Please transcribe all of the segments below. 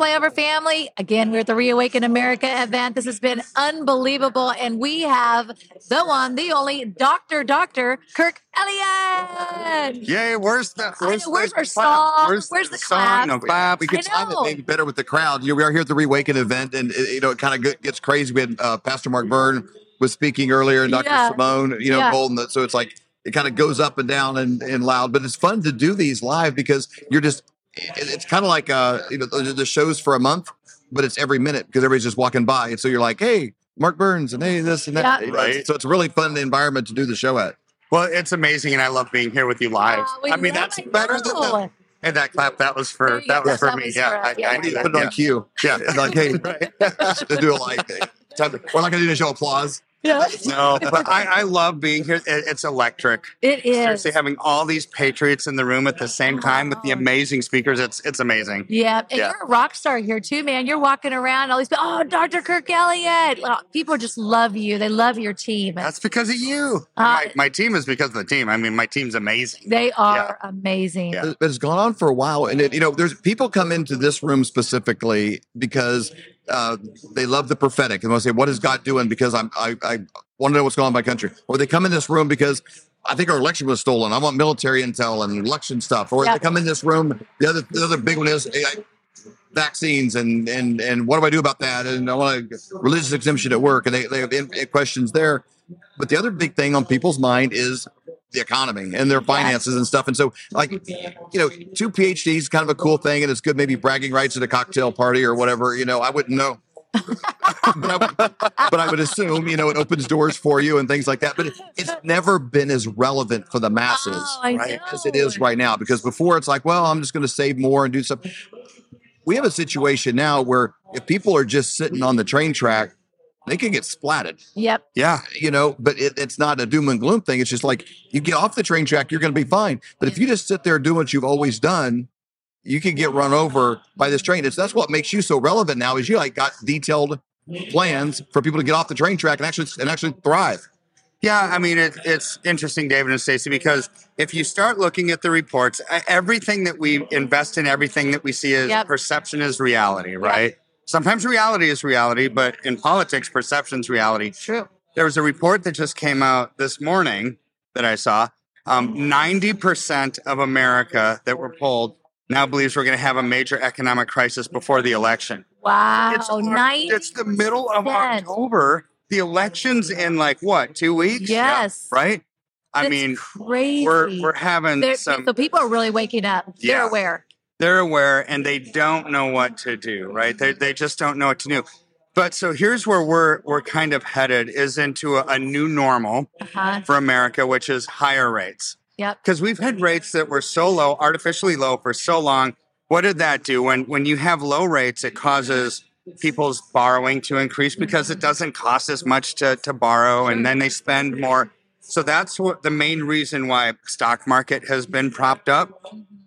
right, Flyover family. Again, we're at the Reawaken America event. This has been unbelievable. And we have the one, the only Dr. Dr. Kirk Elliott. Yay, where's the where's, where's the our song? Where's, the, song? No clap. We could time it maybe better with the crowd. You know, we are here at the Reawaken event, and it, you know it kind of gets crazy. We had uh, Pastor Mark Burns was speaking earlier, and Dr. Yeah. Simone, you know, Yeah. Golden. So it's like it kind of goes up and down and, and loud, but it's fun to do these live because you're just. It, it's kind of like uh, you know, the, the shows for a month, but it's every minute because everybody's just walking by, and so you're like, hey. Mark Burns and hey this and that, Yeah. Right. So it's a really fun environment to do the show at. Well, it's amazing, and I love being here with you live. Oh, I mean, that's it. better than the. No. And that clap, that was for that go. was for That me. was Yeah, for I, us. Yeah, I yeah, knew yeah. that. Put it on cue. Yeah. like hey, Right. to do it live time to, we're not going to do the show applause. Yeah, No, but I, I love being here. It, it's electric. it is. Seriously, having all these patriots in the room at the same time with the amazing speakers, it's it's amazing. Yeah, and Yeah. you're a rock star here too, man. You're walking around, all these people. Oh, Dr. Kirk Elliott. People just love you. They love your team. That's because of you. Uh, my, my team is because of the team. I mean, my team's amazing. They are amazing. Yeah. but it's gone on for a while and it, you know there's people come into this room specifically because uh, they love the prophetic and to say what is god doing because i'm i, I want to know what's going on in my country or they come in this room because I think our election was stolen. I want military intel and election stuff. Or Yep. they come in this room. The other, the other big one is I, vaccines and and and what do I do about that? And I want a religious exemption at work, and they they have questions there. But the other big thing on people's mind is the economy and their finances and stuff. And so, like, you know, two PhDs is kind of a cool thing, and it's good maybe bragging rights at a cocktail party or whatever. You know, I wouldn't know. but, I, but I would assume, you know, it opens doors for you and things like that. But it, it's never been as relevant for the masses, Oh, right? As it is right now. Because before it's like, well, I'm just going to save more and do something. We have a situation now where if people are just sitting on the train track, they can get splatted Yep. Yeah. you know, but it, it's not a doom and gloom thing. It's just like you get off the train track, you're going to be fine. But if you just sit there doing what you've always done, you can get run over by this train. It's that's what makes you so relevant now. Is you like got detailed plans for people to get off the train track and actually and actually thrive. Yeah, I mean it, it's interesting, David and Stacy, because if you start looking at the reports, everything that we invest in, everything that we see as Yep. perception is reality, right? Sometimes reality is reality, but in politics, perception's reality. True. There was a report that just came out this morning that I saw. Um, 90% of America that were polled now believes we're going to have a major economic crisis before the election. Wow. It's, it's the middle of October. The election's in like what, two weeks? Yeah, Yes. right? I That's mean, crazy. we're we're having They're- some so people are really waking up. They're aware. They're aware and they don't know what to do, right? They they just don't know what to do. But so here's where we're we're kind of headed is into a, a new normal Uh-huh. for America, which is higher rates. Yep. Because we've had rates that were so low, artificially low for so long. What did that do? When when you have low rates, it causes people's borrowing to increase because it doesn't cost as much to, to borrow and then they spend more. So that's what the main reason why stock market has been propped up.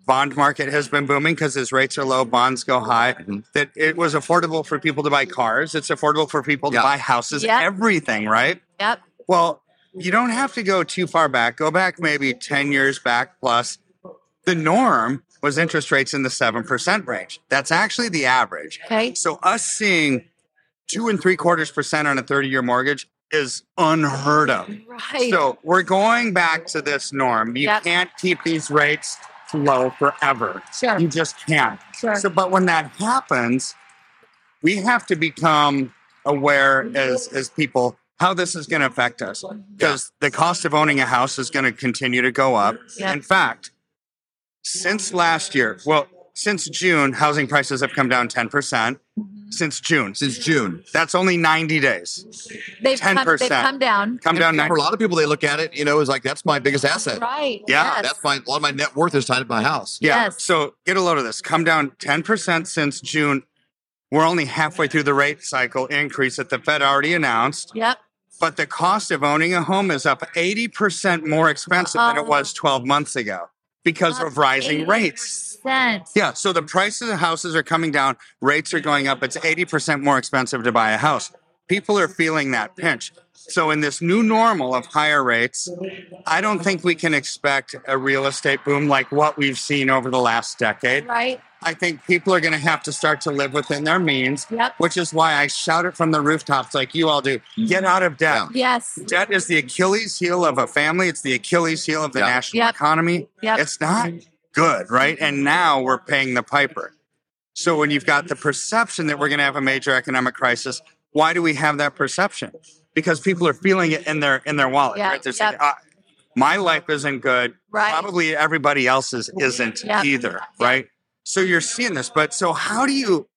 Bond market has been booming because as rates are low, bonds go high. Mm-hmm. That it was affordable for people to buy cars. It's affordable for people to buy houses, Yep. everything, right? Yep. Well, you don't have to go too far back. Go back maybe 10 years back plus. The norm was interest rates in the 7% range. That's actually the average. Okay. So us seeing two and three quarters percent on a 30 year mortgage is unheard of. Right. So we're going back to this norm. You Yep. can't keep these rates low forever. sure. You just can't. Sure. So, but when that happens, we have to become aware as as people how this is going to affect us because the cost of owning a house is going to continue to go up. Yeah. In fact, since last year, well, since June, housing prices have come down ten percent. Mm-hmm. Since June, Since June, that's only ninety days. they've, come, they've come down. Come down. And for a lot of people, they look at it, you know, as like that's my biggest asset. Right. Yeah, Yes. That's my a lot of my net worth is tied to my house. yeah. Yes. So get a load of this. Come down ten percent since June. We're only halfway through the rate cycle increase that the Fed already announced. Yep. but the cost of owning a home is up 80% more expensive than it was 12 months ago because of rising rates. 80%. Yeah, so the prices of houses are coming down, rates are going up. It's 80% more expensive to buy a house. People are feeling that pinch. So in this new normal of higher rates, I don't think we can expect a real estate boom like what we've seen over the last decade. Right. I think people are going to have to start to live within their means, Yep. which is why I shout it from the rooftops like you all do. Get out of debt. Yes. Debt is the Achilles heel of a family. It's the Achilles heel of the Yeah. national Yep. economy. Yep. It's not good, right? And now we're paying the piper. So when you've got the perception that we're going to have a major economic crisis, why do we have that perception? Because people are feeling it in their in their wallet, Yeah, right? They're yep. saying, "Ah, "My life isn't good. Right. Probably everybody else's isn't Yep. either, right?" So you're seeing this, but so how do you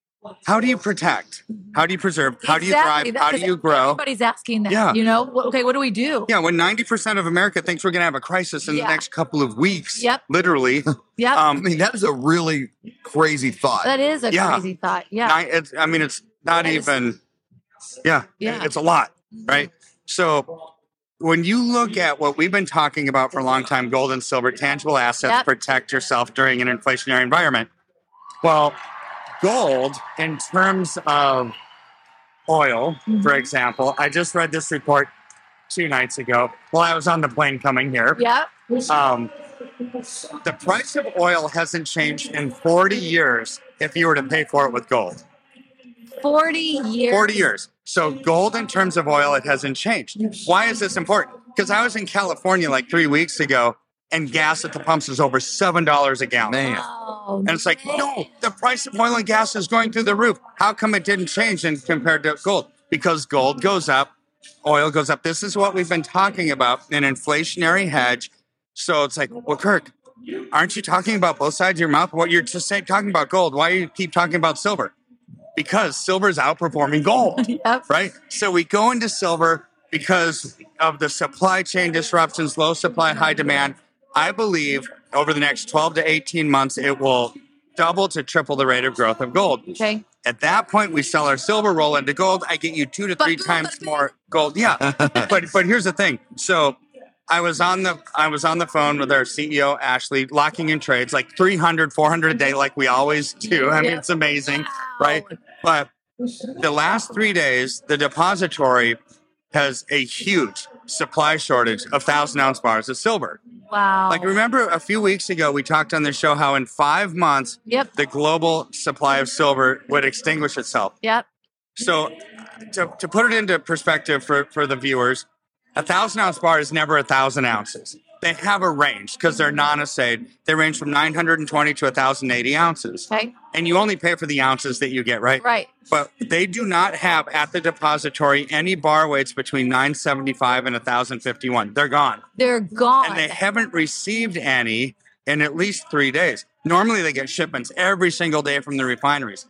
how do you protect? How do you preserve? How do you Exactly. thrive? How do you grow? Everybody's asking that. Yeah. You know, okay, what do we do? Yeah, when 90% of America thinks we're going to have a crisis in Yeah. the next couple of weeks, Yep. literally. Yep. I Um, mean, that is a really crazy thought. that is a yeah. crazy thought. Yeah. it's, I mean, it's not That is- even, yeah, Yeah. it's a lot, right? So when you look at what we've been talking about for a long time gold and silver, tangible assets, Yep. protect yourself during an inflationary environment. Well, gold, in terms of oil, Mm-hmm. for example, I just read this report two nights ago while I was on the plane coming here. Yep. Um, the price of oil hasn't changed in 40 years if you were to pay for it with gold. 40 years. 40 years. So gold in terms of oil, it hasn't changed. Why is this important? Because I was in California like three weeks ago and gas at the pumps is over $7 a gallon. Man. Oh, And it's like, no, the price of oil and gas is going through the roof. How come it didn't change in compared to gold? Because gold goes up, oil goes up. This is what we've been talking about an inflationary hedge. So it's like, well, Kirk, aren't you talking about both sides of your mouth? What you're just saying, talking about gold. Why do you keep talking about silver? Because silver is outperforming gold Yep. right? So we go into silver because of the supply chain disruptions, low supply, high demand. I believe over the next 12 to 18 months, it will double to triple the rate of growth of gold. Okay. At that point, we sell our silver, roll into gold. I get you two to three gold times is more gold. Yeah, but but here's the thing. So I was on the I was on the phone with our CEO Ashley, locking in trades like 300, 400 a day, like we always do. I mean, it's amazing, right? But the last three days, the depository has a huge supply shortage of thousand ounce bars of silver. Wow. Like, remember a few weeks ago, we talked on the show how in five months, Yep. the global supply of silver would extinguish itself. Yep. So, to, to put it into perspective for, for the viewers, a thousand ounce bar is never a thousand ounces. They have a range because they're non assayed. They range from 920 to 1,080 ounces. Okay. And you only pay for the ounces that you get, right? Right. But they do not have at the depository any bar weights between 975 and 1,051. They're gone. They're gone. And they haven't received any in at least three days. Normally, they get shipments every single day from the refineries.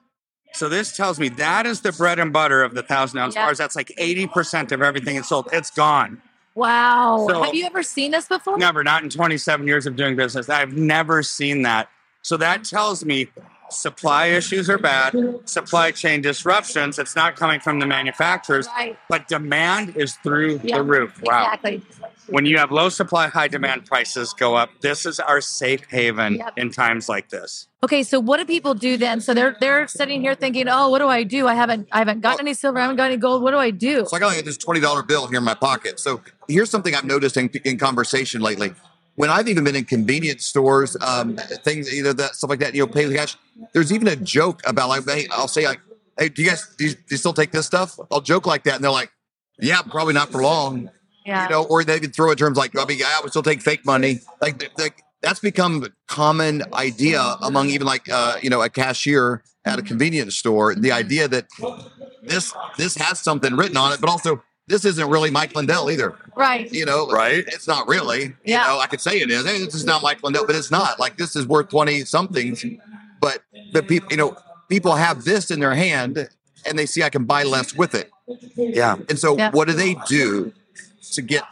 So this tells me that is the bread and butter of the thousand ounce Yeah. bars. That's like 80% of everything it's sold. It's gone. wow. So- Have you ever seen this before? Never, not in 27 years of doing business. I've never seen that. So that tells me supply issues are bad, supply chain disruptions. It's not coming from the manufacturers, Right. but demand is through Yeah, the roof. Wow. Exactly. When you have low supply, high demand, prices go up. This is our safe haven Yep. in times like this. Okay, so what do people do then? So they're they're sitting here thinking, "Oh, what do I do? I haven't I haven't got any silver, I haven't got any gold. What do I do?" So I got like this twenty dollar bill here in my pocket. So here's something I've noticed in, in conversation lately. When I've even been in convenience stores, um, things you know that stuff like that, you know, pay with cash. There's even a joke about like, hey, I'll say like, hey, do you guys do you, do you still take this stuff? I'll joke like that, and they're like, yeah, probably not for long, Yeah. you know. Or they even throw in terms like, I mean, I would still take fake money. Like, like that's become a common idea among even like uh, you know a cashier at a convenience store. The idea that this this has something written on it, but also this isn't really Mike Lindell either. right. You know, Right. It's not really. You Yeah. know, I could say it is. Hey, this is not Mike Lindell, but it's not. Like this is worth twenty somethings. But the people, you know, people have this in their hand and they see I can buy less with it. Yeah. And so, Yeah. what do they do to get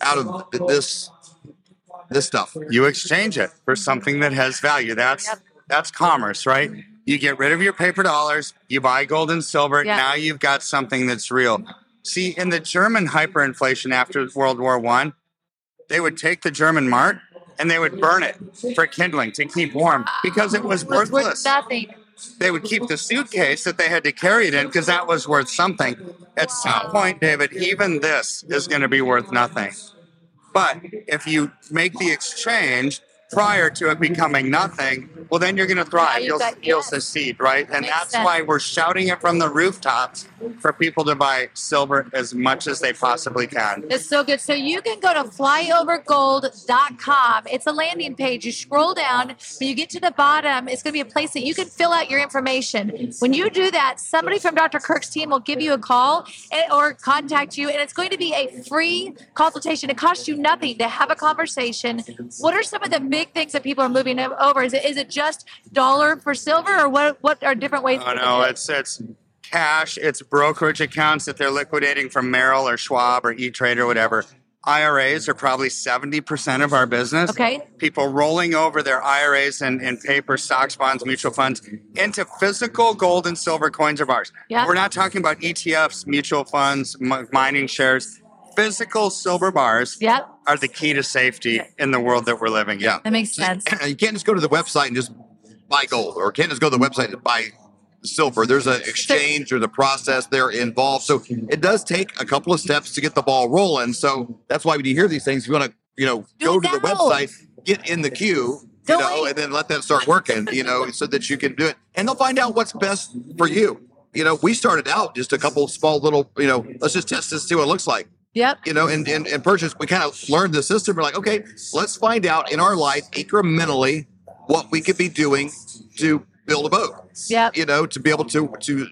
out of this this stuff? You exchange it for something that has value. That's Yep. that's commerce, right? You get rid of your paper dollars, you buy gold and silver. Yeah. Now you've got something that's real. See, in the German hyperinflation after World War One, they would take the German mark and they would burn it for kindling to keep warm because it was It was worth worthless. nothing. they would keep the suitcase that they had to carry it in because that was worth something. At some point, David, even this is going to be worth nothing. But if you make the exchange prior to it becoming nothing, well, then you're going to thrive. you You'll, got- you'll yes. succeed, right? And that's sense. why we're shouting it from the rooftops for people to buy silver as much as they possibly can. It's so good. So you can go to flyovergold.com. It's a landing page. You scroll down, when you get to the bottom, it's going to be a place that you can fill out your information. When you do that, somebody from Dr. Kirk's team will give you a call eh, or contact you, and it's going to be a free consultation. It costs you nothing to have a conversation. What are some of the big things that people are moving over? Is it is it just dollar for silver, or what? What are different ways? Oh no, it? it's it's cash, it's brokerage accounts that they're liquidating from Merrill or Schwab or E Trade or whatever. IRAs are probably 70% of our business. Okay. People rolling over their IRAs and, and paper, stocks, bonds, mutual funds into physical gold and silver coins or bars. Yeah. We're not talking about ETFs, mutual funds, m- mining shares. Physical silver bars Yep, are the key to safety in the world that we're living in. Yeah. that makes sense. you can't just go to the website and just buy gold, or can't just go to the website and buy silver. There's an exchange, there's a process there involved. So it does take a couple of steps to get the ball rolling. So that's why when you hear these things, if you want to, you know, Do go to the website, get in the queue. You Don't know, wait. and then let that start working, you know, so that you can do it. And they'll find out what's best for you. You know, we started out just a couple small little, you know, let's just test this, see what it looks like Yep. you know, and, and, and purchase, we kind of learned the system. We're like, okay, let's find out in our life incrementally what we could be doing to build a boat, Yep. you know, to be able to, to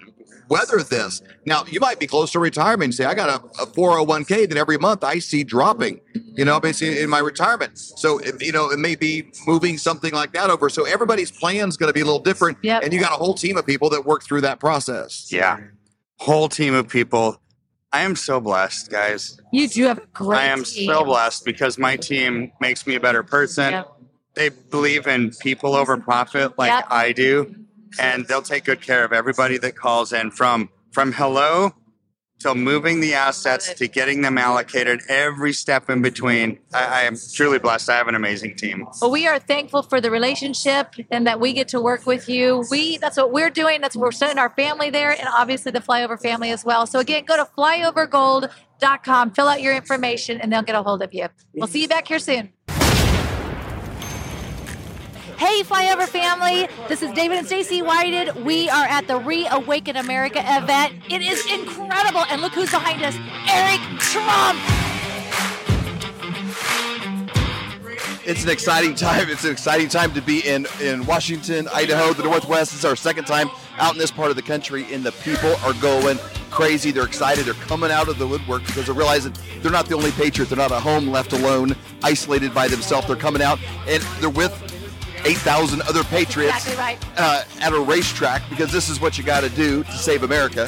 weather this. Now, you might be close to retirement and say, I got a, a 401k that every month I see dropping, you know, basically in my retirement. So, it, you know, it may be moving something like that over. So everybody's plan is going to be a little different. Yep. And you got a whole team of people that work through that process. Yeah. Whole team of people. I am so blessed, guys. You do have a great I am team. so blessed because my team makes me a better person. Yep. They believe in people over profit like Yep. I do, and they'll take good care of everybody that calls in from from hello till moving the assets to getting them allocated every step in between. I, I am truly blessed. I have an amazing team. Well, we are thankful for the relationship and that we get to work with you. We that's what we're doing. That's what we're sending our family there and obviously the flyover family as well. So again, go to flyovergold.com, fill out your information, and they'll get a hold of you. We'll see you back here soon. Hey, Flyover family. This is David and Stacy Whited. We are at the Reawaken America event. It is incredible. And look who's behind us Eric Trump. It's an exciting time. It's an exciting time to be in in Washington, Idaho, the Northwest. Is our second time out in this part of the country, and the people are going crazy. They're excited. They're coming out of the woodwork because they're realizing they're not the only patriot. They're not at home, left alone, isolated by themselves. They're coming out, and they're with 8,000 other patriots Exactly right. uh, at a racetrack because this is what you got to do to save America.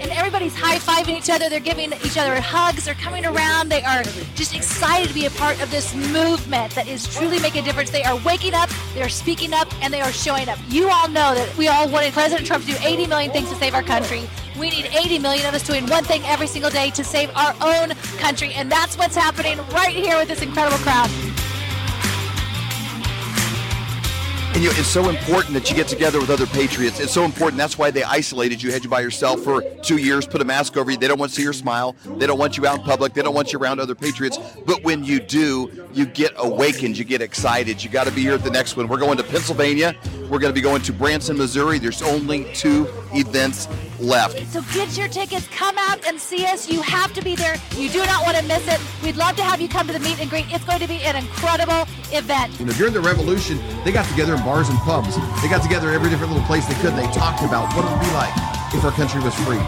and everybody's high fiving each other. They're giving each other hugs. They're coming around. They are just excited to be a part of this movement that is truly making a difference. They are waking up, they are speaking up, and they are showing up. You all know that we all wanted President Trump to do 80 million things to save our country. We need 80 million of us doing one thing every single day to save our own country. And that's what's happening right here with this incredible crowd. And you, it's so important that you get together with other patriots. It's so important. That's why they isolated you, had you by yourself for two years, put a mask over you. They don't want to see your smile. They don't want you out in public. They don't want you around other patriots. But when you do, you get awakened. You get excited. You got to be here at the next one. We're going to Pennsylvania. We're going to be going to Branson, Missouri. There's only two events left. So get your tickets, come out and see us. You have to be there. You do not want to miss it. We'd love to have you come to the meet and greet. It's going to be an incredible event. You know, during the revolution, they got together in bars and pubs. They got together every different little place they could. And They talked about what it would be like if our country was free.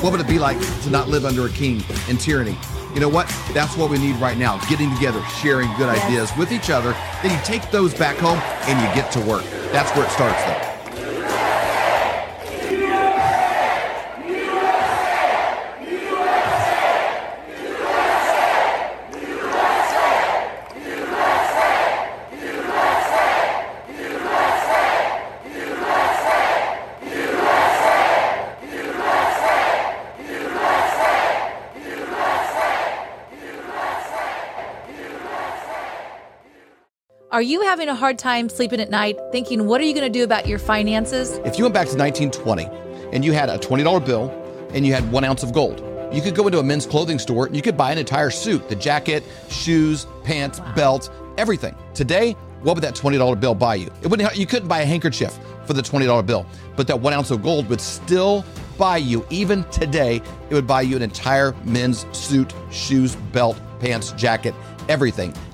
What would it be like to not live under a king and tyranny? You know what? That's what we need right now. Getting together, sharing good Yes. ideas with each other. Then you take those back home and you get to work. That's where it starts, though. Are you having a hard time sleeping at night, thinking, what are you going to do about your finances? If you went back to 1920 and you had a $20 bill and you had one ounce of gold, you could go into a men's clothing store and you could buy an entire suit the jacket, shoes, pants, wow. belt, everything. Today, what would that $20 bill buy you? It wouldn't, you couldn't buy a handkerchief for the $20 bill, but that one ounce of gold would still buy you, even today, it would buy you an entire men's suit, shoes, belt, pants, jacket, everything.